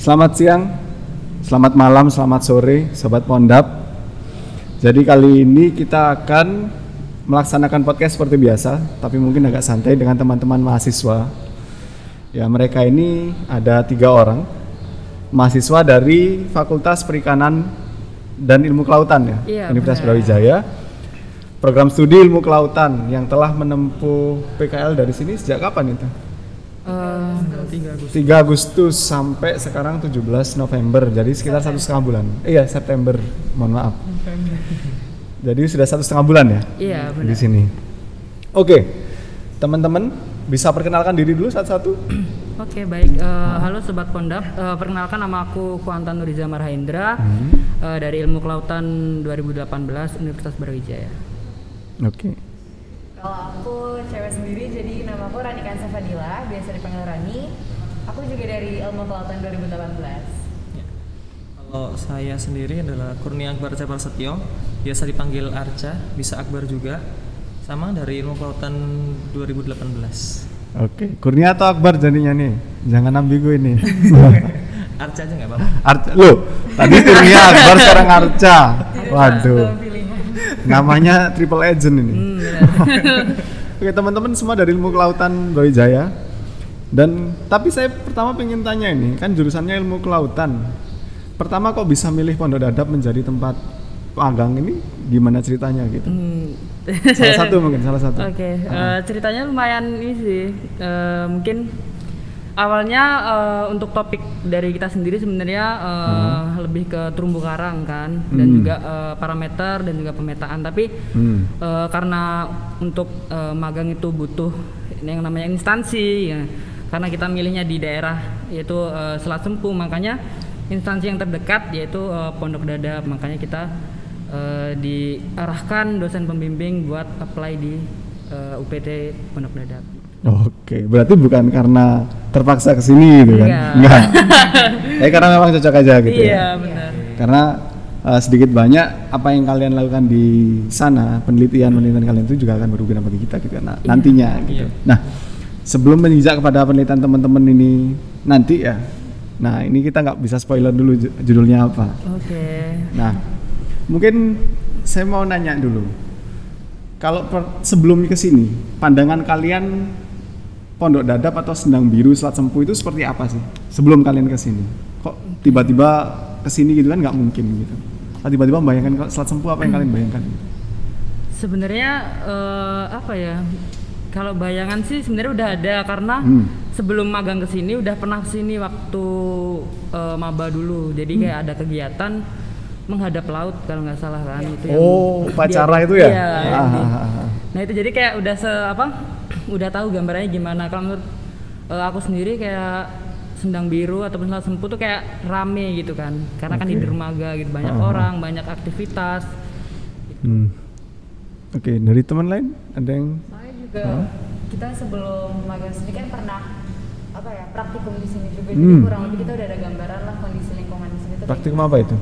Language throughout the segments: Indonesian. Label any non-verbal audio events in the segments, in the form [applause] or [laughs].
Selamat siang, selamat malam, selamat sore, sobat Pondap. Jadi kali ini kita akan melaksanakan podcast seperti biasa, tapi mungkin agak santai dengan teman-teman mahasiswa. Ya, mereka ini ada tiga orang, mahasiswa dari Fakultas Perikanan dan Ilmu Kelautan ya, Iya, Universitas benar. Brawijaya. Program studi ilmu kelautan yang telah menempuh PKL dari sini sejak kapan itu? 3 Agustus. Sampai sekarang 17 November jadi sekitar satu setengah bulan. Iya September mohon maaf. Jadi sudah satu setengah bulan ya? Iya di benar. sini. Oke teman-teman bisa perkenalkan diri dulu satu-satu? Oke baik. Eh, halo sobat Pondap. Eh, perkenalkan nama aku Kuantan Nuriza Marhaindra eh, dari Ilmu Kelautan 2018 Universitas Brawijaya. oke Kalau aku cewek sendiri, jadi nama aku Rani Kansa Fadila, biasa dipanggil Rani. Aku juga dari Ilmu Kelautan 2018. Kalau saya sendiri adalah Kurnia Akbar Cepar Setio, biasa dipanggil Arca, bisa Akbar juga, sama dari Ilmu Kelautan 2018. oke Kurnia atau Akbar jadinya nih jangan ambigu ini [laughs] Arca aja nggak apa-apa. Arca lo tadi Kurnia Akbar sekarang Arca waduh. Namanya triple agent ini Hmm. [laughs] Oke teman-teman semua dari ilmu kelautan Brawijaya dan tapi saya pertama pengen tanya ini kan jurusannya ilmu kelautan pertama kok bisa milih Pondok Dadap menjadi tempat magang ini gimana ceritanya gitu Hmm. salah satu mungkin salah satu [laughs] Oke, eh, ceritanya lumayan ini sih. Eh, mungkin awalnya eh, untuk topik dari kita sendiri sebenarnya eh, lebih ke terumbu karang kan, dan Hmm. juga eh, parameter dan juga pemetaan. Tapi Hmm. eh, karena untuk eh, magang itu butuh yang namanya instansi, ya. karena kita milihnya di daerah yaitu eh, Selat Sempu, makanya instansi yang terdekat yaitu eh, Pondok Dadap. Makanya kita eh, diarahkan dosen pembimbing buat apply di eh, UPT Pondok Dadap. Oke berarti bukan karena terpaksa ke sini gitu kan Enggak. enggak [laughs] eh karena memang cocok aja gitu ya iya benar. karena uh, sedikit banyak apa yang kalian lakukan di sana penelitian penelitian kalian itu juga akan berguna bagi kita gitu nah, nantinya gitu. Nah sebelum menjejak kepada penelitian teman-teman ini nanti ya, nah ini kita nggak bisa spoiler dulu ju- judulnya apa. Oke. Nah mungkin saya mau nanya dulu, kalau per- sebelum ke sini pandangan kalian Pondok Dadap atau Sendang Biru Selat Sempu itu seperti apa sih sebelum kalian ke sini? Kok tiba-tiba ke sini gitu kan nggak mungkin gitu. Tiba-tiba membayangkan kalau Selat Sempu apa yang kalian bayangkan? Sebenarnya eh, apa ya? Kalau bayangan sih sebenarnya udah ada karena Hmm. sebelum magang ke sini udah pernah sini waktu eh, maba dulu. Jadi Hmm. kayak ada kegiatan menghadap laut kalau nggak salah kan itu Oh, upacara itu ya? Iya. Ah, ah, ah, ah. Nah itu jadi kayak udah se apa? Udah tahu gambarannya gimana. Kalau menurut eh, aku sendiri kayak Sendang Biru ataupun Selat Sempu tuh kayak rame gitu kan. Karena kan di dermaga gitu banyak Ah, ah. orang, banyak aktivitas. Hmm. Oke, dari teman lain ada yang Soalnya juga Hah? kita sebelum magang sini kan pernah apa ya praktikum di sini juga, Hmm. jadi kurang lebih kita udah ada gambaran lah kondisi lingkungan di sini tuh. praktikum apa itu?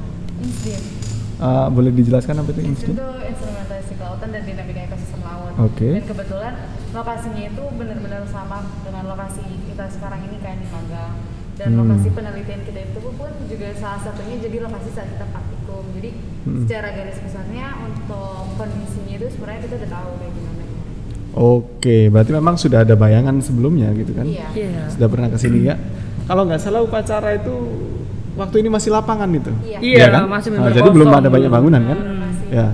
Ah, boleh dijelaskan apa itu insting? itu instrumentasi kelautan dan dinamika ekosistem laut. Oke. Dan kebetulan lokasinya itu benar-benar sama dengan lokasi kita sekarang ini kayak di magang. Dan Hmm. lokasi penelitian kita itu pun juga salah satunya jadi lokasi saat kita praktikum. Jadi Hmm. secara garis besarnya untuk kondisinya itu sebenarnya kita udah tahu kayak gimana. Oke, berarti memang sudah ada bayangan sebelumnya gitu kan? Iya. Iya. Sudah pernah ke sini ya? Kalau nggak salah upacara itu waktu ini masih lapangan itu. Iya. Iya, kan? masih Ah, benar-benar jadi belum ada banyak bangunan kan? Hmm, masih. Ya.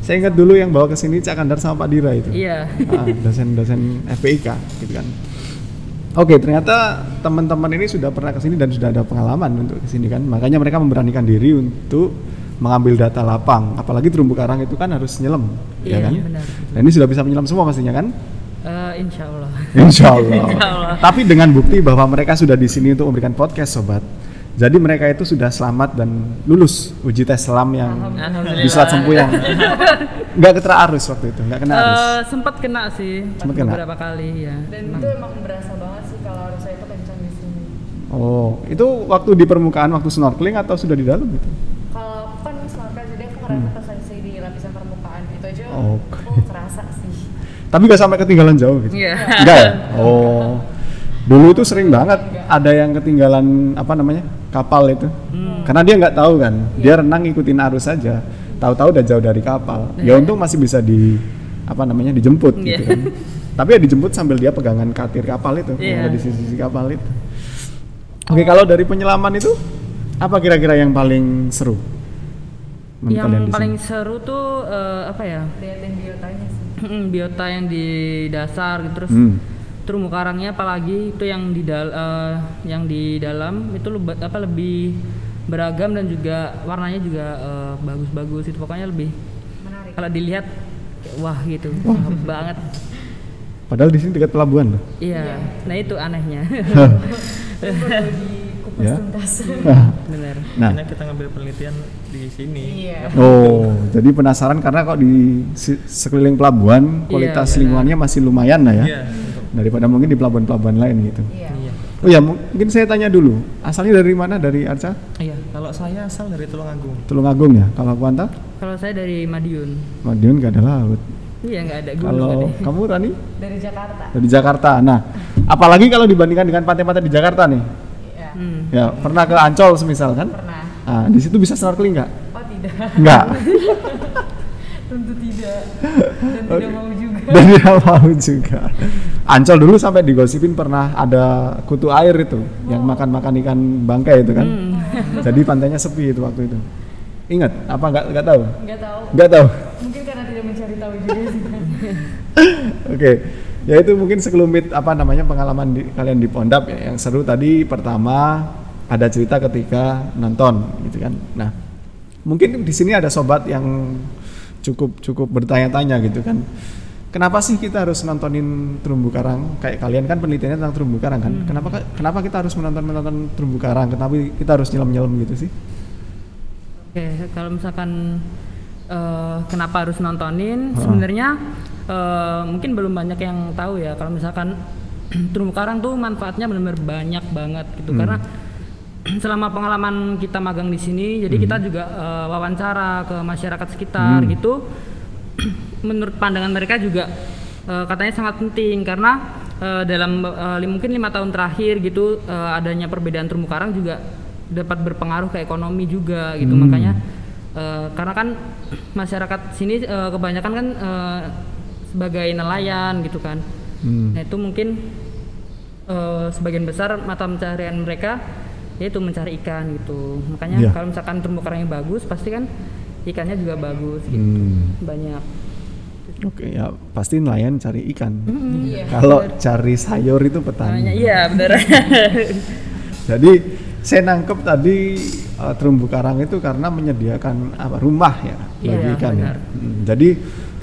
Saya ingat dulu yang bawa ke sini Cak Andar sama Pak Dira itu. Iya. Ah, dosen-dosen FPIK gitu kan. Oke, ternyata teman-teman ini sudah pernah ke sini dan sudah ada pengalaman untuk ke sini kan. Makanya mereka memberanikan diri untuk mengambil data lapang. Apalagi terumbu karang itu kan harus nyelam, ya Iya, kan? benar. Dan ini sudah bisa menyelam semua pastinya kan? Eh, insya Allah. Insya Allah. [laughs] Insya Allah. Tapi dengan bukti bahwa mereka sudah di sini untuk memberikan podcast, sobat. Jadi mereka itu sudah selamat dan lulus uji tes selam yang di Selat Sempu yang nggak ketera arus waktu itu, nggak kena arus. Eh, sempat kena sih Sempat kena? beberapa kali ya. Dan itu emang berasa banget sih kalau arusnya itu kencang di sini. Oh, itu waktu di permukaan waktu snorkeling atau sudah di dalam gitu? Kalau aku kan snorkel jadi aku ngerasa sensasi di lapisan permukaan itu aja. Hmm. Oke. Oh, kerasa sih. Tapi nggak sampai ketinggalan jauh gitu? Iya. Enggak ya? [laughs] Oh. Dulu itu sering banget ada yang ketinggalan apa namanya kapal itu, karena dia nggak tahu kan, dia renang ngikutin arus saja, tahu-tahu udah jauh dari kapal. Ya untung masih bisa di apa namanya dijemput gitu Iya. kan. [laughs] Tapi ya dijemput sambil dia pegangan katir kapal itu, yang Iya. ada di sisi-sisi kapal itu. Oke, kalau dari penyelaman itu apa kira-kira yang paling seru? yang paling seru tuh eh, apa ya liatin biotanya sih biota yang di dasar gitu terus Hmm. Terumbu karangnya apalagi itu yang di dal eh, yang di dalam itu leba- apa lebih beragam dan juga warnanya juga eh, bagus-bagus. Itu pokoknya lebih menarik. kalau dilihat kayak wah gitu bagus banget. Padahal di sini dekat pelabuhan iya nah itu anehnya. [laughs] [laughs] Dikupas Ya. tuntas. Bener. Nah, Makanya kita ngambil penelitian di sini. iya. Oh, jadi penasaran karena kok di sekeliling pelabuhan kualitas benar. lingkungannya masih lumayan lah ya. Iya, Daripada mungkin di pelabuhan-pelabuhan lain gitu. iya iya. Oh ya, mungkin saya tanya dulu. Asalnya dari mana? Dari Arca? Iya, kalau saya asal dari Tulungagung. Tulungagung ya. Kalau Kuanta? kalau saya dari Madiun Madiun gak ada laut. iya nggak ada gunung Kalau ada. kamu Rani? dari Jakarta Dari Jakarta. Nah, apalagi kalau dibandingkan dengan pantai-pantai di Jakarta nih. iya Hmm. Ya, pernah ke Ancol semisal kan? pernah Nah, di situ bisa snorkeling nggak? oh tidak Nggak. [laughs] tentu tidak [laughs] dan tidak mau juga Dan tidak mau juga. Ancol dulu sampai digosipin pernah ada kutu air itu yang makan-makan ikan bangkai itu kan. [laughs] Jadi pantainya sepi itu waktu itu. Ingat? Apa nggak nggak tahu? nggak tahu Nggak tahu. mungkin karena tidak mencari tahu juga sih [laughs] Oke. Ya itu mungkin sekelumit apa namanya pengalaman di, kalian di Pondap ya. Yang seru tadi pertama ada cerita ketika nonton gitu kan. Nah, mungkin di sini ada sobat yang cukup cukup bertanya-tanya gitu kan. Kenapa sih kita harus nontonin terumbu karang? Kayak kalian kan penelitiannya tentang terumbu karang kan. Kenapa kenapa kita harus menonton menonton terumbu karang? Kenapa kita harus nyelam-nyelam gitu sih? Oke, kalau misalkan eh, kenapa harus nontonin? Ha. Sebenarnya eh, mungkin belum banyak yang tahu ya. Kalau misalkan [clears throat] terumbu karang tuh manfaatnya benar-benar banyak banget gitu. Hmm. Karena [clears throat] selama pengalaman kita magang di sini, jadi kita juga eh, wawancara ke masyarakat sekitar Hmm. gitu. [clears throat] Menurut pandangan mereka juga eh, katanya sangat penting karena eh, dalam li- mungkin lima tahun terakhir gitu eh, adanya perbedaan terumbu karang juga dapat berpengaruh ke ekonomi juga gitu Hmm. makanya eh, karena kan [clears throat] masyarakat sini eh, kebanyakan kan eh, sebagai nelayan gitu kan Hmm. nah itu mungkin eh, sebagian besar mata pencaharian mereka yaitu mencari ikan gitu makanya Iya. kalau misalkan terumbu karangnya bagus pasti kan ikannya juga bagus gitu Hmm. banyak Oke, ya pasti nelayan cari ikan. iya Kalau cari sayur itu namanya petani. iya benar [laughs] Jadi saya nangkep tadi eh, terumbu karang itu karena menyediakan apa rumah ya bagi Iya, ikan ya. benar. Hmm, Jadi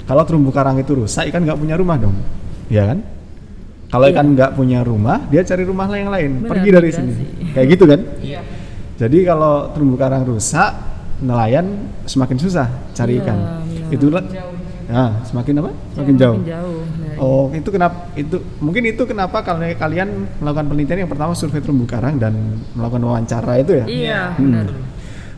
kalau terumbu karang itu rusak, ikan nggak punya rumah dong, ya kan? Kalau Iya. ikan nggak punya rumah, dia cari rumah yang lain, Benar, pergi dari sini, kayak gitu kan? iya Jadi kalau terumbu karang rusak, nelayan semakin susah cari Iya, ikan. Itulah, jauh juga nah, semakin apa? Semakin jauh. Makin jauh Nah, Oh, itu kenapa itu mungkin itu kenapa kalian kalian melakukan penelitian yang pertama survei terumbu karang dan melakukan wawancara itu ya? iya Hmm. benar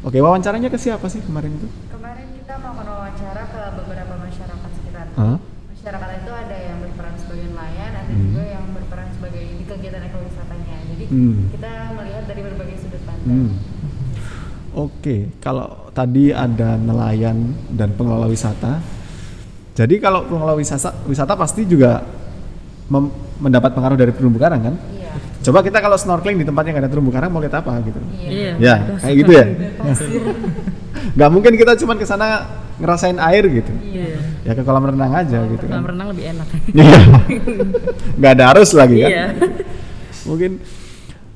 Oke, wawancaranya ke siapa sih kemarin itu? kemarin kita melakukan wawancara ke beberapa masyarakat sekitar Hah? masyarakat itu ada yang berperan sebagai nelayan ada Hmm. juga yang berperan sebagai di kegiatan ekowisatanya jadi Hmm. kita melihat dari berbagai sudut pandang Hmm. Oke, kalau tadi ada nelayan dan pengelola wisata. Jadi kalau pengelola wisata, wisata pasti juga mem- mendapat pengaruh dari terumbu karang kan? iya Coba kita kalau snorkeling di tempat yang nggak ada terumbu karang mau lihat apa gitu? iya Ya, kayak gitu ya. [laughs] Nggak mungkin kita cuma ke sana ngerasain air gitu. iya Ya ke kolam renang aja gitu kan. kolam renang lebih enak Iya. [laughs] Nggak ada arus lagi kan? iya Mungkin.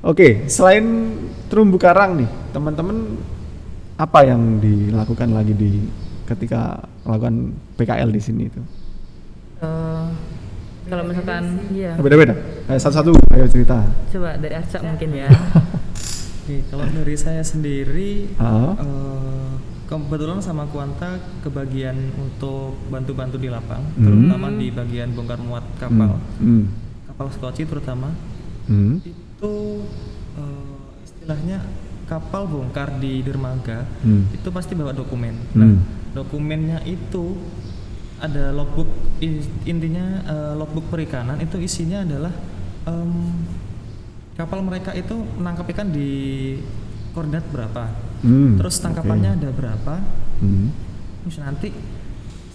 Oke, selain terumbu karang nih, teman-teman apa yang dilakukan lagi di ketika melakukan PKL di sini itu? Eh, kalau misalkan iya Beda-beda. Eh, satu-satu, ayo cerita. coba dari Arca mungkin ya [laughs] Oke, kalau dari saya sendiri Ah. eh, kebetulan sama Kuanta kebagian untuk bantu-bantu di lapang, Hmm. terutama di bagian bongkar muat kapal, Hmm. kapal skoci terutama Hmm. Itu eh, istilahnya kapal bongkar di dermaga Hmm. itu pasti bawa dokumen. Hmm. Nah, dokumennya itu ada logbook intinya eh, logbook perikanan itu isinya adalah em, kapal mereka itu menangkap ikan di koordinat berapa Hmm, terus tangkapannya ada berapa Hmm. terus nanti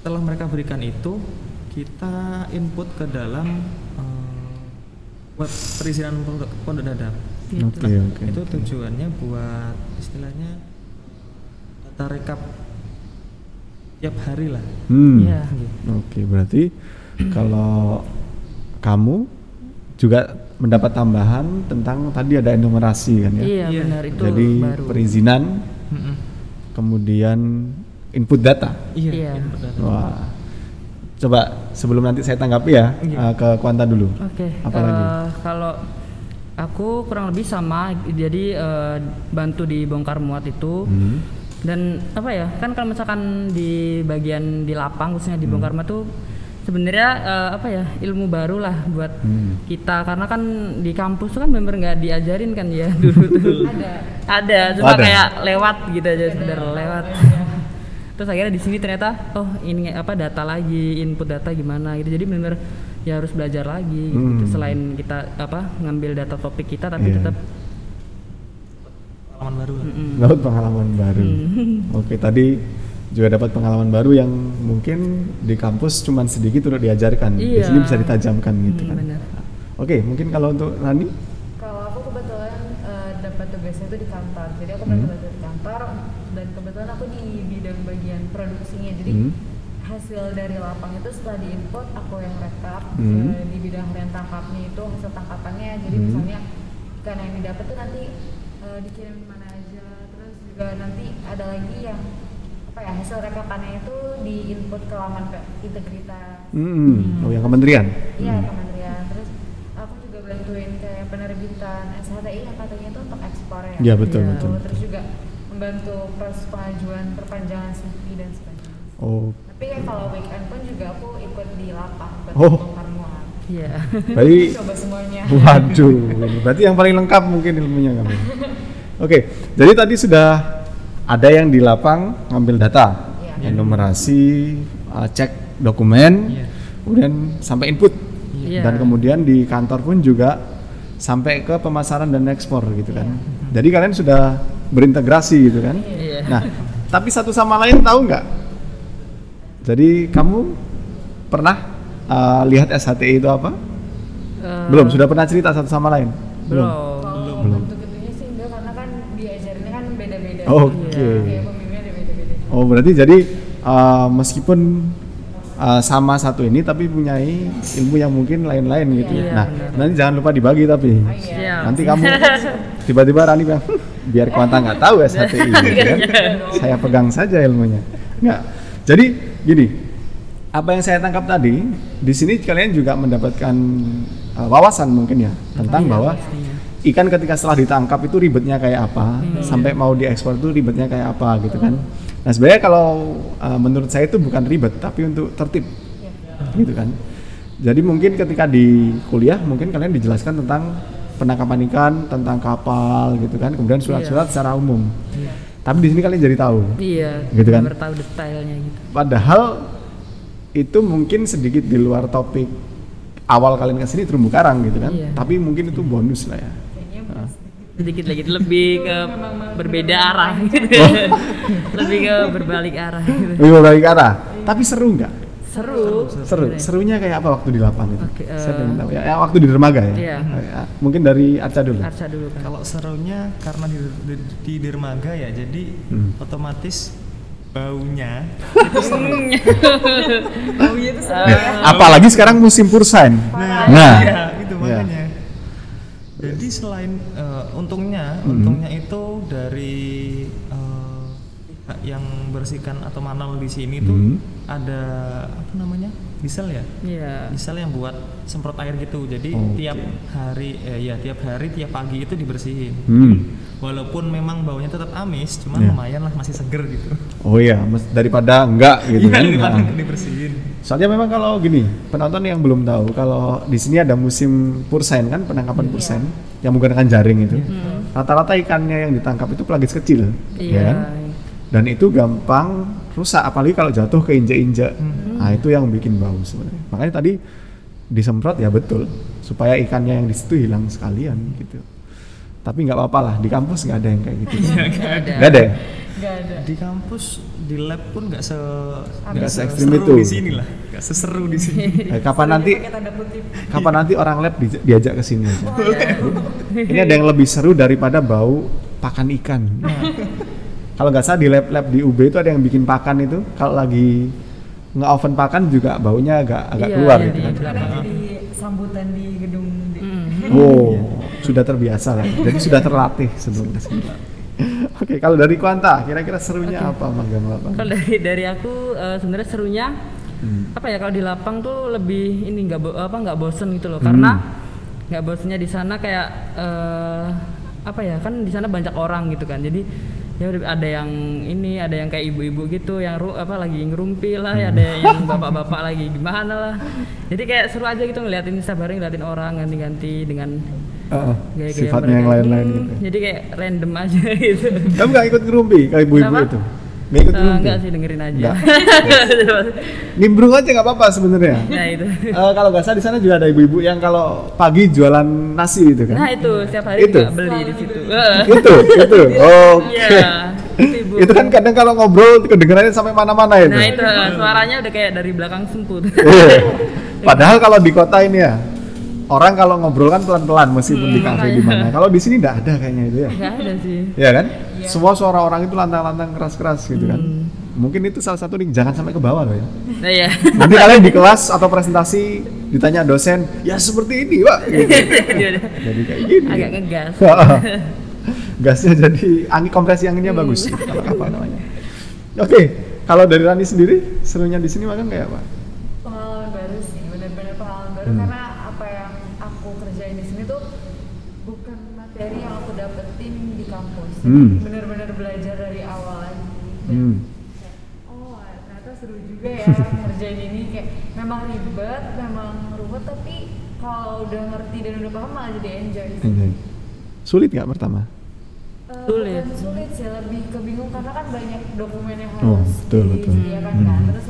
setelah mereka berikan itu kita input ke dalam web perizinan pondok pondok dadap Oke, Nah, oke. itu tujuannya buat istilahnya data rekap tiap hari lah Hmm. Iya. Oke, berarti kalau kamu juga mendapat tambahan tentang tadi ada enumerasi kan ya. Iya, Iya. benar itu Jadi baru. perizinan, Mm-mm. kemudian input data. iya, Iya. input data. Wah. Coba sebelum nanti saya tanggapi ya Iya. eh, ke Kuanta dulu. Oke. Apa eh, lagi? Kalau aku kurang lebih sama, jadi eh, bantu di bongkar muat itu. Hmm. Dan apa ya? Kan kalau misalkan di bagian di lapang khususnya di Hmm. bongkar muat tuh sebenarnya eh, apa ya? ilmu baru lah buat Hmm. kita karena kan di kampus tuh kan bener nggak diajarin kan ya [laughs] dulu tuh. Ada. Ada, cuma Ada. kayak lewat gitu aja sekedar lewat. Terus akhirnya di sini ternyata oh ini apa data lagi, input data gimana gitu. Jadi benar ya harus belajar lagi gitu. Hmm. Selain kita apa ngambil data topik kita tapi Iya. tetap pengalaman baru mm, [laughs] Dapat pengalaman baru. Hmm. Oke, tadi juga dapat pengalaman baru yang mungkin di kampus cuman sedikit udah diajarkan. Di Iya. sini bisa ditajamkan gitu Hmm, kan. benar. Oke, mungkin kalau untuk Rani Kalau aku kebetulan eh, dapat tugasnya itu di kantor, jadi aku Hmm. dapat tugas di kantor dan kebetulan aku di bidang bagian produksinya, jadi Hmm. hasil dari lapang itu setelah diinput aku yang rekap Hmm. eh, di bidang harian tangkapnya itu hasil tangkapannya, jadi Hmm. misalnya ikan yang didapat tuh nanti eh, dikirim ke mana aja, terus juga nanti ada lagi yang apa ya hasil rekapannya itu diinput ke laman integritas Hmm. Oh, yang kementerian. Iya Hmm. kementerian. Terus aku juga bantuin kayak penerbitan SHTI yang katanya itu untuk ekspor ya. Iya, betul, Iya. betul. Terus juga membantu proses pengajuan perpanjangan CV dan sebagainya. Oh, Tapi kayak kalau weekend pun juga aku ikut di lapang ikut Oh. bongkar muat. Iya. berarti Coba semuanya. Waduh, ini berarti yang paling lengkap mungkin ilmunya kamu. Oke, jadi tadi sudah ada yang di lapang ngambil data, Iya. enumerasi, uh, cek dokumen, Iya. kemudian sampai input, Iya. dan kemudian di kantor pun juga sampai ke pemasaran dan ekspor gitu kan. Jadi kalian sudah berintegrasi gitu kan. Iya. Nah, [laughs] tapi satu sama lain tahu nggak? Jadi kamu pernah uh, lihat SHTI itu apa? Eh, Belum, sudah pernah cerita satu sama lain? belum. Belum. bentuk itunya sih enggak karena kan diajarinnya kan beda-beda. Oke. Ada beda-beda. Oh, berarti jadi uh, meskipun uh, sama satu ini tapi punyai ilmu yang mungkin lain-lain gitu. Iya, nah, benar. nanti jangan lupa dibagi tapi. Oh iya. Nanti kamu [laughs] tiba-tiba Rani bilang, "Hmm, biar Kuanta nggak tahu SHTI gitu kan. Saya pegang saja ilmunya. Nggak. Jadi gini, apa yang saya tangkap tadi, di sini kalian juga mendapatkan uh, wawasan mungkin ya tentang Iya, bahwa ikan ketika setelah ditangkap itu ribetnya kayak apa, sampai mau diekspor itu ribetnya kayak apa gitu kan. Nah sebenarnya kalau uh, menurut saya itu bukan ribet, tapi untuk tertib, gitu kan. Jadi mungkin ketika di kuliah mungkin kalian dijelaskan tentang penangkapan ikan, tentang kapal gitu kan, kemudian surat-surat secara umum. Tapi di sini kalian jadi tahu. Iya. Gitu kan? tahu detailnya gitu. Padahal itu mungkin sedikit di luar topik awal kalian ke sini terumbu karang gitu kan. Iya. Tapi mungkin itu bonus lah ya. Kayaknya sedikit lagi lebih ke berbeda arah gitu. Oh. [laughs] lebih ke berbalik arah gitu. Lebih berbalik arah. Tapi seru nggak? Seru. Seru. Serunya kayak apa waktu di lapang itu? Oke, Saya eh, pengen tahu. Ya, ya, waktu di dermaga ya. Iya. Ya, Mungkin dari Arca dulu. Arsa dulu kan. kalau serunya karena di, di, di dermaga ya jadi Hmm. otomatis baunya [laughs] Oh iya itu seru Eh, ya. apalagi sekarang musim pursain. Nah, Nah, iya, itu iya. makanya. Jadi selain eh, untungnya, Mhm. untungnya itu dari yang bersihkan atau manal di sini tuh Mhm. Ada apa namanya diesel ya, Iya. diesel yang buat semprot air gitu. Jadi Oke. tiap hari, eh, ya tiap hari, tiap pagi itu dibersihin. Hmm. Walaupun memang baunya tetap amis, cuman Iya. lumayan lah masih seger gitu. Oh iya, daripada enggak gitu Iya, kan. daripada Nah. dibersihin. Soalnya memang kalau gini, penonton yang belum tahu kalau di sini ada musim pursain kan, penangkapan Iya. pursain yang menggunakan jaring itu. Hmm. Rata-rata ikannya yang ditangkap itu pelagis kecil, ya Iya. kan? Dan itu gampang rusak apalagi kalau jatuh ke injek-injek. Hmm. Nah, itu yang bikin bau sebenarnya. Makanya tadi disemprot ya betul supaya ikannya yang di situ hilang sekalian gitu tapi nggak apa-apa lah di kampus nggak ada yang kayak gitu [laughs] Nggak ada. nggak ada ya? Ada. di kampus di lab pun nggak se Nggak se- se-ekstrim seru itu. di sini lah nggak seseru di sini [laughs] Eh, kapan nanti kapan nanti orang lab di- diajak ke sini aja ini ada yang lebih seru daripada bau pakan ikan kalau nggak salah di lab-lab di UB itu ada yang bikin pakan itu kalau lagi nge-oven pakan juga baunya agak agak Iya, keluar iya, gitu di kan jadi sambutan di gedung di Mm. Wow, sudah terbiasa lah. Jadi sudah terlatih sebelum ke sini. [laughs] Oke, kalau dari Kuanta, kira-kira serunya apa magang lapang? Kalau dari dari aku eh, sebenarnya serunya Hmm. apa ya kalau di lapang tuh lebih ini nggak bo- apa nggak bosen gitu loh Hmm. karena nggak bosennya di sana kayak eh, apa ya kan di sana banyak orang gitu kan jadi ya ada yang ini ada yang kayak ibu-ibu gitu yang ru, apa lagi ngerumpi lah ya ada Hmm. yang bapak-bapak lagi gimana lah jadi kayak seru aja gitu ngeliatin sabarin ngeliatin orang ganti-ganti dengan Heeh, gaya-gaya sifatnya yang lain-lain Hmm, gitu. jadi kayak random aja [laughs] gitu Kamu nggak ikut ngerumpi kayak ibu-ibu itu? Nggak ikut Eh, ngerumpi? enggak sih dengerin aja Nggak? [laughs] Nimbrung aja nggak apa-apa sebenarnya. nah itu Eh, kalau nggak salah di sana juga ada ibu-ibu yang kalau pagi jualan nasi gitu kan? Nah itu setiap hari Itu? juga beli di situ. Eh, [laughs] itu, itu. Oke. Iya. Itu ibu. Itu kan kadang kalau ngobrol kedengerannya sampai mana-mana itu. Nah itu suaranya udah kayak dari belakang semput. Iya. [laughs] Padahal kalau di kota ini ya orang kalau ngobrol kan pelan-pelan meskipun Hmm, di kafe di mana. Kalau di sini nggak ada kayaknya itu ya. Gak ada sih. Iya kan? Semua suara orang itu lantang-lantang keras-keras gitu kan. Hmm. Mungkin itu salah satu nih jangan sampai ke bawah loh ya. Nah ya. Nanti kalian di kelas atau presentasi ditanya dosen, ya seperti ini pak. [laughs] Gitu. Jadi kayak gini. Agak ngegas. [laughs] Gasnya jadi angin kompresi anginnya bagus. gitu, Kalau apa namanya. Oke, kalau dari Rani sendiri serunya di sini makan kayak apa? pengalaman baru sih benar-benar pengalaman baru Hmm. karena apa yang aku kerjain di sini tuh bukan materi yang aku dapetin di kampus Hmm. benar-benar belajar dari awal lagi dan Hmm. kayak, oh ternyata seru juga ya ngerjain ini kayak memang ribet memang ruwet tapi kalau udah ngerti dan udah paham malah jadi enjoy sih. Anjay. Sulit nggak pertama? Eh, Sulit. sulit sih lebih kebingung karena kan banyak dokumen yang Oh, harus betul, betul. disediakan Hmm. kan terus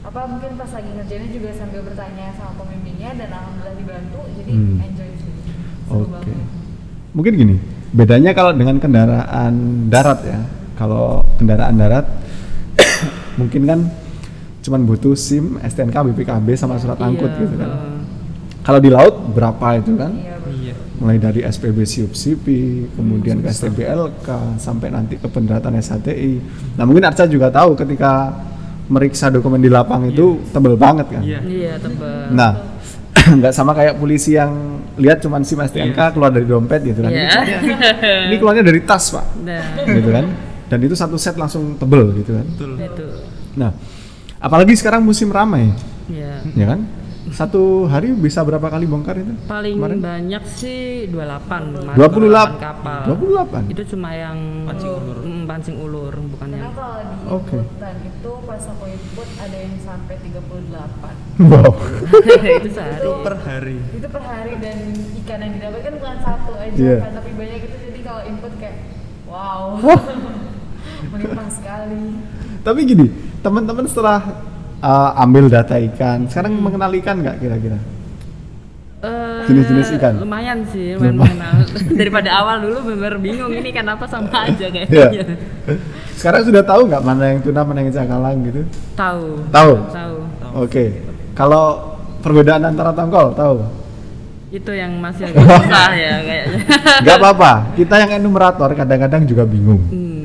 apa mungkin pas lagi ngerjainnya juga sambil bertanya sama pembimbingnya dan alhamdulillah dibantu jadi Hmm. enjoy sih Oke. banget. Mungkin gini, bedanya kalau dengan kendaraan darat ya. Kalau kendaraan darat [coughs] mungkin kan cuman butuh SIM, STNK, BPKB sama surat angkut Iya, gitu kan. Kalau di laut berapa itu kan? iya iya Mulai dari SPB SIUP SIPI, kemudian ke STBLK sampai nanti ke pendaratan SHTI. Nah, mungkin Arca juga tahu ketika meriksa dokumen di lapang itu tebel banget kan. iya Iya tebal. Nah, [laughs] nggak sama kayak polisi yang lihat cuman SIM STNK keluar dari dompet gitu kan. Ini Iya. keluarnya, [laughs] ini keluarnya dari tas, Pak. Nah gitu kan. Dan itu satu set langsung tebel gitu kan. betul. Nah, apalagi sekarang musim ramai, Ya. ya kan? Satu hari bisa berapa kali bongkar itu? Paling Kemarin? banyak sih 28 kemarin 28 kapal. 28. Itu cuma yang Pancing ulur. Mm, pancing ulur bukan karena yang kalau di Oke. inputan itu pas aku input ada yang sampai 38 Wow. [laughs] itu sehari. itu per hari itu per hari dan ikan yang didapatkan bukan satu aja Iya. kan tapi banyak itu jadi kalau input kayak wow melimpah [laughs] sekali Tapi gini, teman-teman setelah uh, ambil data ikan, sekarang mengenal ikan nggak kira-kira? Eh, Jenis-jenis ikan? Lumayan sih, lumayan Lumayan. mengenal. [laughs] Daripada awal dulu bener bingung ini kan apa sama aja kayaknya. Sekarang sudah tahu nggak mana yang tuna, mana yang cakalang gitu? Tahu. Tahu. Tahu. Oke. Kalau perbedaan antara tongkol, tahu? Itu yang masih agak susah ya kayaknya. [laughs] Nggak apa-apa. Kita yang enumerator kadang-kadang juga bingung. Hmm.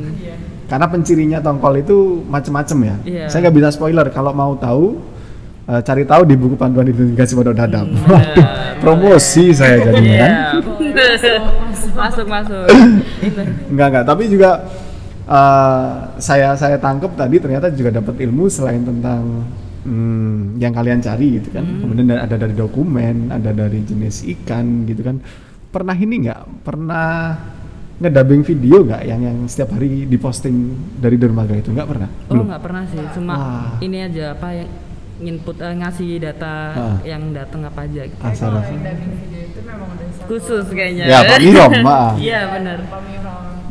Iya Karena pencirinya tongkol itu macem-macem ya. Iya. Saya nggak bisa spoiler. Kalau mau tahu, eh, cari tahu di buku panduan identifikasi pada dadap. Hmm, Waduh, benar. promosi saya jadinya kan. Iya. masuk masuk. Itu. Enggak enggak. Tapi juga eh, saya saya tangkep tadi ternyata juga dapat ilmu selain tentang hmm, yang kalian cari gitu kan. Kemudian da- ada dari dokumen, ada dari jenis ikan gitu kan. Pernah ini nggak? Pernah ngedubbing video nggak yang yang setiap hari diposting dari dermaga itu nggak pernah? Oh nggak pernah sih, cuma Wah. ini aja apa yang input eh, ngasih data Ah. yang datang apa aja gitu. Asal kalau asal. yang dubbing video itu memang udah Khusus kayaknya. Ya Pak Mirom. [laughs] Iya benar.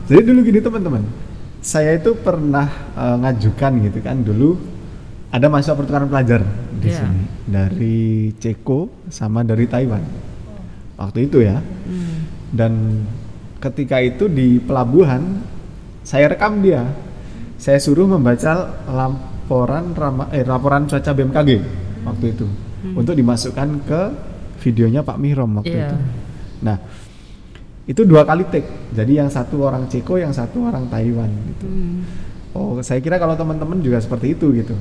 Jadi dulu gini teman-teman, saya itu pernah eh, ngajukan gitu kan dulu ada mahasiswa pertukaran pelajar di Iya. sini dari Ceko sama dari Taiwan waktu itu ya Hmm. dan ketika itu di pelabuhan saya rekam dia. Saya suruh membaca laporan rama- eh, laporan cuaca BMKG waktu itu. Untuk dimasukkan ke videonya Pak Mihrom waktu Iya. itu. Nah itu dua kali take. Jadi yang satu orang Ceko yang satu orang Taiwan gitu. Hmm. oh saya kira kalau teman-teman juga seperti itu gitu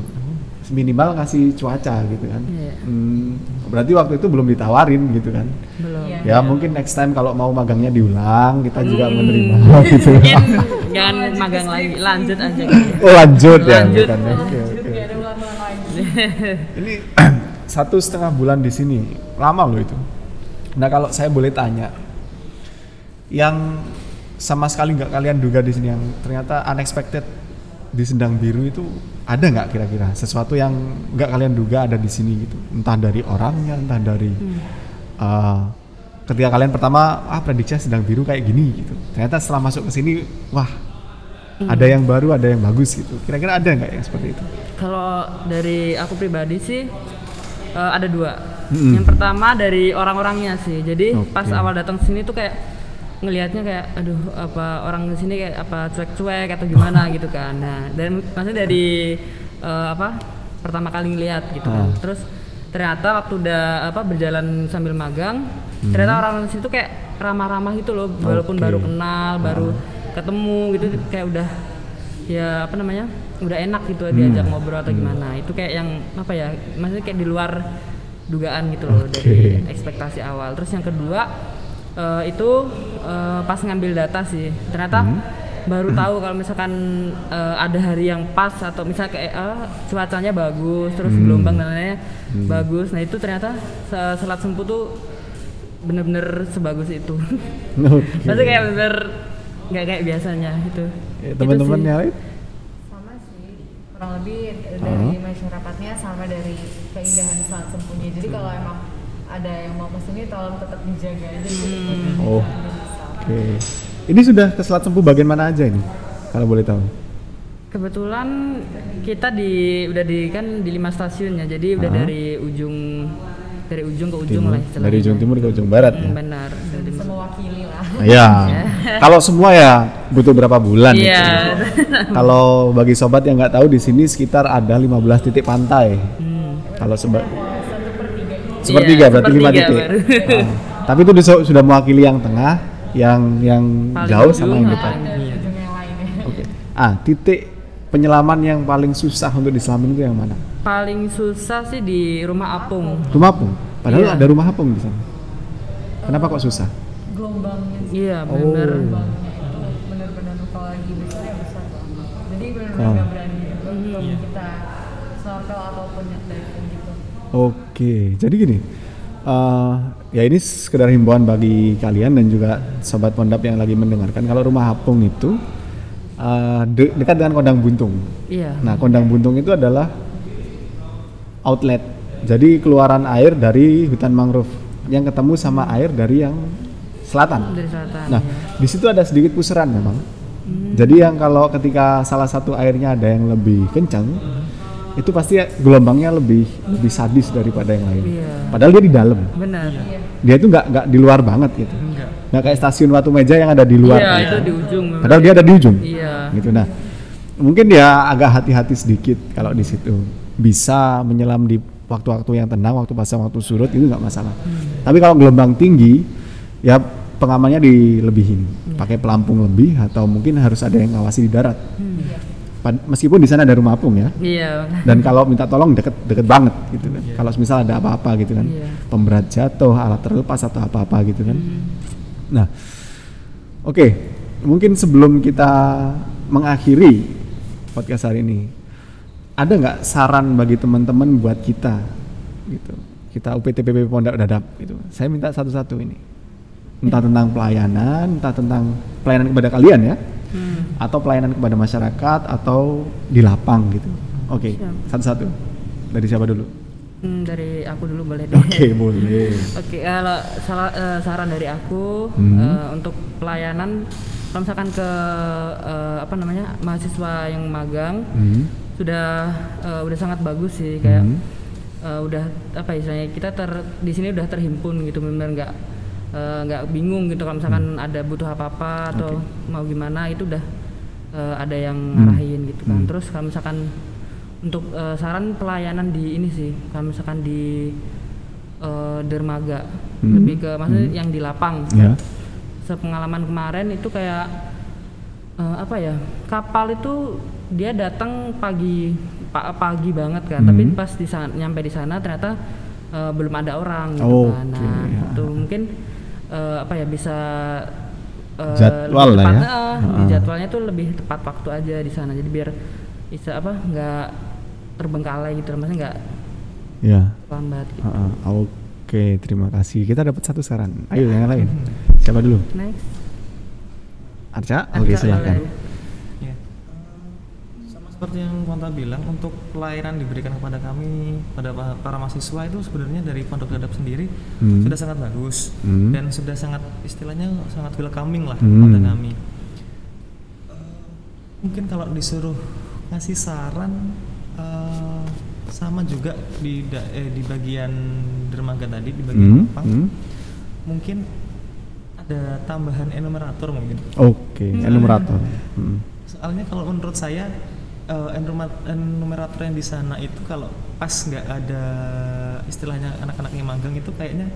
minimal ngasih cuaca gitu kan Iya. Hmm, berarti waktu itu belum ditawarin gitu kan Belum. Iya. ya mungkin next time kalau mau magangnya diulang kita juga Hmm. menerima [laughs] gitu Mungkin jangan magang lagi, lanjut aja gitu. oh lanjut ya Lanjut. bukan ada ulang-ulang lagi. [laughs] ini [clears throat] satu setengah bulan di sini lama loh itu nah kalau saya boleh tanya yang sama sekali nggak kalian duga di sini yang ternyata unexpected di Sendang Biru itu ada nggak kira-kira sesuatu yang nggak kalian duga ada di sini gitu entah dari orangnya entah dari uh, ketika kalian pertama ah prediksi Sendang Biru kayak gini gitu ternyata setelah masuk ke sini wah ada yang baru ada yang bagus gitu kira-kira ada nggak yang seperti itu Kalau dari aku pribadi sih eh, ada dua. Mm-mm. Yang pertama dari orang-orangnya sih. Jadi Oke. pas awal datang sini tuh kayak ngelihatnya kayak aduh apa orang di sini kayak apa cuek-cuek atau gimana [laughs] gitu kan. Nah, dan maksudnya dari eh, apa pertama kali ngelihat gitu Ah. kan. Terus ternyata waktu udah apa berjalan sambil magang, ternyata orang di situ kayak ramah-ramah gitu loh, walaupun Oke. baru kenal, baru ketemu gitu kayak udah ya apa namanya udah enak gitu diajak ngobrol atau gimana itu kayak yang apa ya maksudnya kayak di luar dugaan gitu loh Oke. dari ekspektasi awal terus yang kedua eh, itu eh, pas ngambil data sih. Ternyata baru tahu kalau misalkan eh, ada hari yang pas atau misalnya kayak eh, cuacanya bagus terus Hmm. gelombang dan lainnya bagus. Nah itu ternyata se- selat sempu tuh bener-bener sebagus itu. [laughs] Oke. Maksudnya kayak bener nggak kayak biasanya gitu. Ya, Itu teman-teman sih. yang lain? Sama sih kurang lebih dari masyarakatnya sama dari keindahan Selat Sempunya. Jadi kalau emang ada yang mau ke sini tolong tetap dijaga aja sih Oh. Oke. Ini sudah ke Selat Sempu bagian mana aja ini? Kalau boleh tahu. Kebetulan kita di udah di kan di lima stasiun ya, jadi udah Ah. dari ujung dari ujung ke ujung Timur. lah istilahnya. Dari ujung timur ke ujung barat Hmm, ya. Benar. dari bisa mewakili lah Ya. [laughs] Kalau semua ya butuh berapa bulan. Iya. [laughs] Kalau bagi sobat yang nggak tahu di sini sekitar ada 15 titik pantai. Hmm. Kalau seba satu per tiga ini sepertiga Iya, berarti lima titik. baru. Ah. [laughs] Tapi itu sudah mewakili yang tengah, yang yang Paling jauh sama yang depan. Oke. Ah, titik penyelaman yang paling susah untuk diselamin itu yang mana? Paling susah sih di rumah apung. Rumah apung. Padahal Iya. ada rumah apung di sana. Kenapa kok susah? gelombangnya Iya, benar. Oh. benar-benar kalau lagi besar ya besar jadi benar-benar Oh. nggak berani untuk kita snorkel ataupun diving gitu Oke, jadi gini, eh, ya ini sekedar himbauan bagi kalian dan juga sobat pondap yang lagi mendengarkan. Kalau rumah apung itu eh, de- dekat dengan kondang buntung. Iya. Nah, kondang buntung itu adalah outlet. Jadi keluaran air dari hutan mangrove yang ketemu sama air dari yang selatan. Dari selatan. Nah, di situ ada sedikit puseran memang. Jadi yang kalau ketika salah satu airnya ada yang lebih kencang, itu pasti gelombangnya lebih lebih sadis daripada yang lain. Iya. Padahal dia di dalam. Benar. Dia itu nggak nggak di luar banget gitu. Enggak. Nggak kayak stasiun Watu Meja yang ada di luar. Iya, gitu. itu di ujung. Padahal dia ada di ujung. Iya. Gitu. Nah, mungkin dia agak hati-hati sedikit kalau di situ. Bisa menyelam di waktu-waktu yang tenang, waktu pasang, waktu surut itu nggak masalah. Tapi kalau gelombang tinggi, ya pengamannya dilebihin, pakai pelampung lebih atau mungkin harus ada yang ngawasi di darat. Pad- Meskipun di sana ada rumah apung ya. Iya. Dan kalau minta tolong deket deket banget gitu kan. Kalau misal ada apa-apa gitu kan, Iya. pemberat jatuh, alat terlepas atau apa-apa gitu kan. Nah, oke, mungkin sebelum kita mengakhiri podcast hari ini, ada nggak saran bagi teman-teman buat kita gitu? Kita UPTPP Pondok Dadap gitu. Saya minta satu-satu ini. Entah tentang pelayanan, entah tentang pelayanan kepada kalian ya, Hmm. atau pelayanan kepada masyarakat atau di lapang gitu. Oke, Siap. satu-satu. Dari siapa dulu? Hmm, dari aku dulu boleh. Oke, boleh. [laughs] Oke, kalau salah- eh, saran dari aku Hmm. eh, untuk pelayanan kalau misalkan ke eh, apa namanya mahasiswa yang magang Hmm. sudah eh, udah sangat bagus sih kayak Hmm. eh, udah apa istilahnya kita ter di sini udah terhimpun gitu benar nggak eh, nggak bingung gitu kalau misalkan Hmm. ada butuh apa apa atau mau gimana itu udah eh, ada yang ngarahin gitu kan Hmm. terus kalau misalkan untuk eh, saran pelayanan di ini sih kalau misalkan di eh, dermaga Hmm. lebih ke maksudnya yang di lapang Ya. sepengalaman kemarin itu kayak eh, apa ya kapal itu dia datang pagi pa- pagi banget kan tapi Hmm. pas di sana nyampe di sana ternyata eh, belum ada orang gitu Oke, kan nah ya. itu mungkin eh, apa ya bisa eh, Jadwal lebih lah tepat, ya. eh, di Ha-ha. jadwalnya tuh lebih tepat waktu aja di sana jadi biar bisa apa nggak terbengkalai gitu maksudnya nggak Ya. lambat gitu Ha-ha. Oke, terima kasih. Kita dapat satu saran. Ayo yang lain. [laughs] Siapa dulu? next Arca? Oke, Arca, silakan. Seperti yang Konta bilang, untuk pelayanan diberikan kepada kami, pada pa- para mahasiswa itu sebenarnya dari Pondok Dadap sendiri Hmm. sudah sangat bagus Hmm. dan sudah sangat istilahnya sangat welcoming lah Hmm. pada kami. Eh, mungkin kalau disuruh ngasih saran eh, sama juga di da- eh, di bagian dermaga tadi di bagian Hmm. Hmm. mungkin ada tambahan enumerator mungkin. Oke, enumerator. Hmm. Soalnya kalau menurut saya eh, enuma- enumerator yang di sana itu kalau pas nggak ada istilahnya anak-anak yang magang itu kayaknya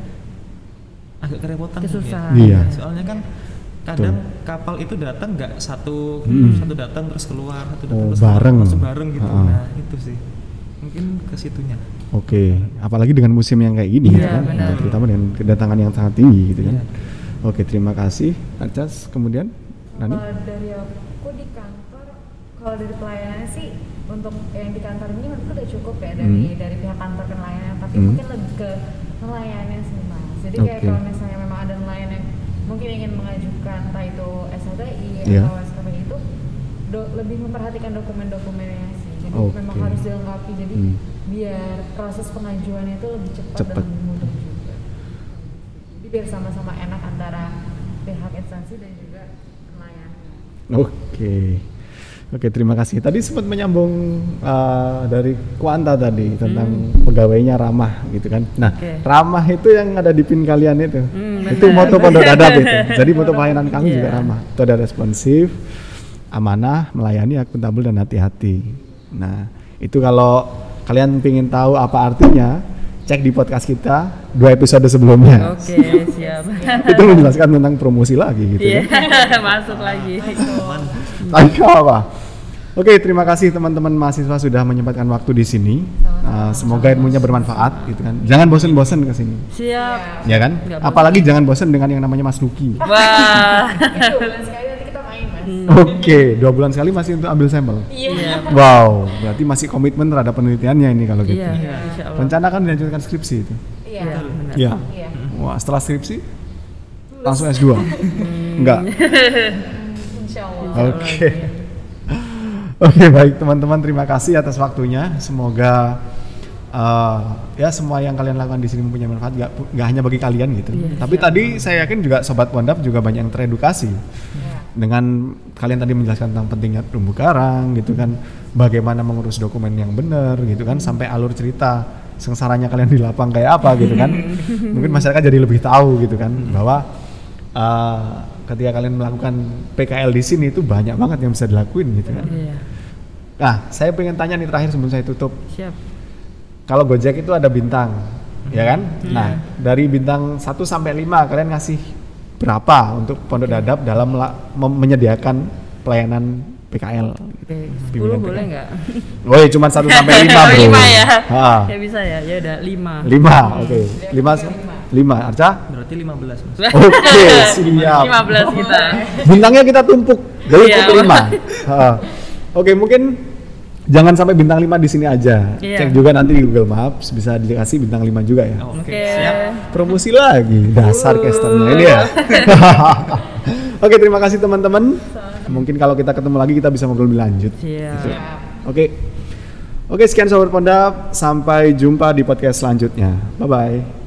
agak kerepotan. Kesusahan. Iya. Soalnya kan kadang kapal itu datang nggak satu Hmm. satu datang terus keluar satu datang Oh, terus bareng. keluar, langsung bareng gitu. Ha-ha. Nah itu sih mungkin ke situnya. Oke, apalagi dengan musim yang kayak gini Iya, kan, benar. terutama dengan kedatangan yang sangat tinggi gitu kan. Iya. Oke, terima kasih. Acas, kemudian Nani? Kalau dari aku kalau dari pelayanannya sih untuk yang di kantor ini menurutku udah cukup ya dari Hmm. dari pihak kantor ke nelayan, tapi Hmm. mungkin lebih ke nelayannya sih mas. Jadi kayak Oke. kalau misalnya memang ada nelayan yang mungkin ingin mengajukan entah itu SHTI Iya. atau SKPI itu do- lebih memperhatikan dokumen-dokumennya sih. Jadi Oke. memang harus dilengkapi. Jadi Hmm. biar proses pengajuannya itu lebih cepat, Cepat. dan lebih mudah juga. Jadi biar sama-sama enak antara pihak instansi dan juga nelayannya. Oke. Oke, terima kasih. Tadi sempat menyambung uh, dari Kuanta tadi tentang pegawainya ramah gitu kan. Nah, Hmm. Oke. ramah itu yang ada di pin kalian itu. Hmm, itu moto Pondok Dadap itu. [laughs] Jadi moto pelayanan kami juga Iya. ramah. Itu ada responsif, amanah, melayani, akuntabel dan hati-hati. Nah, itu kalau kalian ingin tahu apa artinya, cek di podcast kita dua episode sebelumnya. oke siap [laughs] itu menjelaskan tentang promosi lagi gitu iya kan. [laughs] masuk lagi Tadi apa? Oke, terima kasih teman-teman mahasiswa sudah menyempatkan waktu di sini. Uh, semoga ilmunya bermanfaat gitu kan. Jangan bosen-bosen ke sini. siap Ya kan? Bosen. Apalagi jangan bosen dengan yang namanya Mas Nuki. wah Itu bulan sekali nanti kita main mas. Oke, dua bulan sekali masih untuk ambil sampel. iya Wow, berarti masih komitmen terhadap penelitiannya ini kalau gitu. iya insya Allah Rencana kan dilanjutkan skripsi itu. Iya. iya benar Iya. Iya. Wah, setelah skripsi langsung S2. Enggak. [laughs] Insya Allah. Oke. Baik teman-teman terima kasih atas waktunya. Semoga eh, ya semua yang kalian lakukan di sini mempunyai manfaat gak, gak hanya bagi kalian gitu. Iya, Tapi tadi saya yakin juga sobat Pondap juga banyak yang teredukasi Iya. dengan kalian tadi menjelaskan tentang pentingnya terumbu karang gitu kan, bagaimana mengurus dokumen yang benar gitu kan, sampai alur cerita sengsaranya kalian di lapang kayak apa gitu kan. [laughs] Mungkin masyarakat jadi lebih tahu gitu kan bahwa eh, ketika kalian melakukan PKL di sini itu banyak banget yang bisa dilakuin gitu kan. iya Nah, saya pengen tanya nih terakhir sebelum saya tutup. siap Kalau Gojek itu ada bintang, ya kan? Iya. Nah, dari bintang 1 sampai 5 kalian ngasih berapa untuk Pondok Dadap dalam menyediakan pelayanan PKL? oke Bimbingan 10 boleh PKL. nggak Woi, cuma 1 sampai [laughs] 5, Oh, Bro. lima ya Ha. ya bisa ya ya udah lima 5, oke. 5 5, Arca? Berarti 15 mas. Oke, [laughs] siap. 15 kita Bintangnya kita tumpuk dari Iya. 5. Oke, mungkin jangan sampai bintang 5 di sini aja. Iya. Cek juga nanti di Google Maps bisa dikasih bintang 5 juga ya. Oke, oke siap. Promosi lagi dasar casternya ini ya. [laughs] Oke, terima kasih teman-teman. Mungkin kalau kita ketemu lagi kita bisa ngobrol lebih lanjut. siap Gitu. Oke. Oke, sekian sobat Pondap. Sampai jumpa di podcast selanjutnya. Bye bye.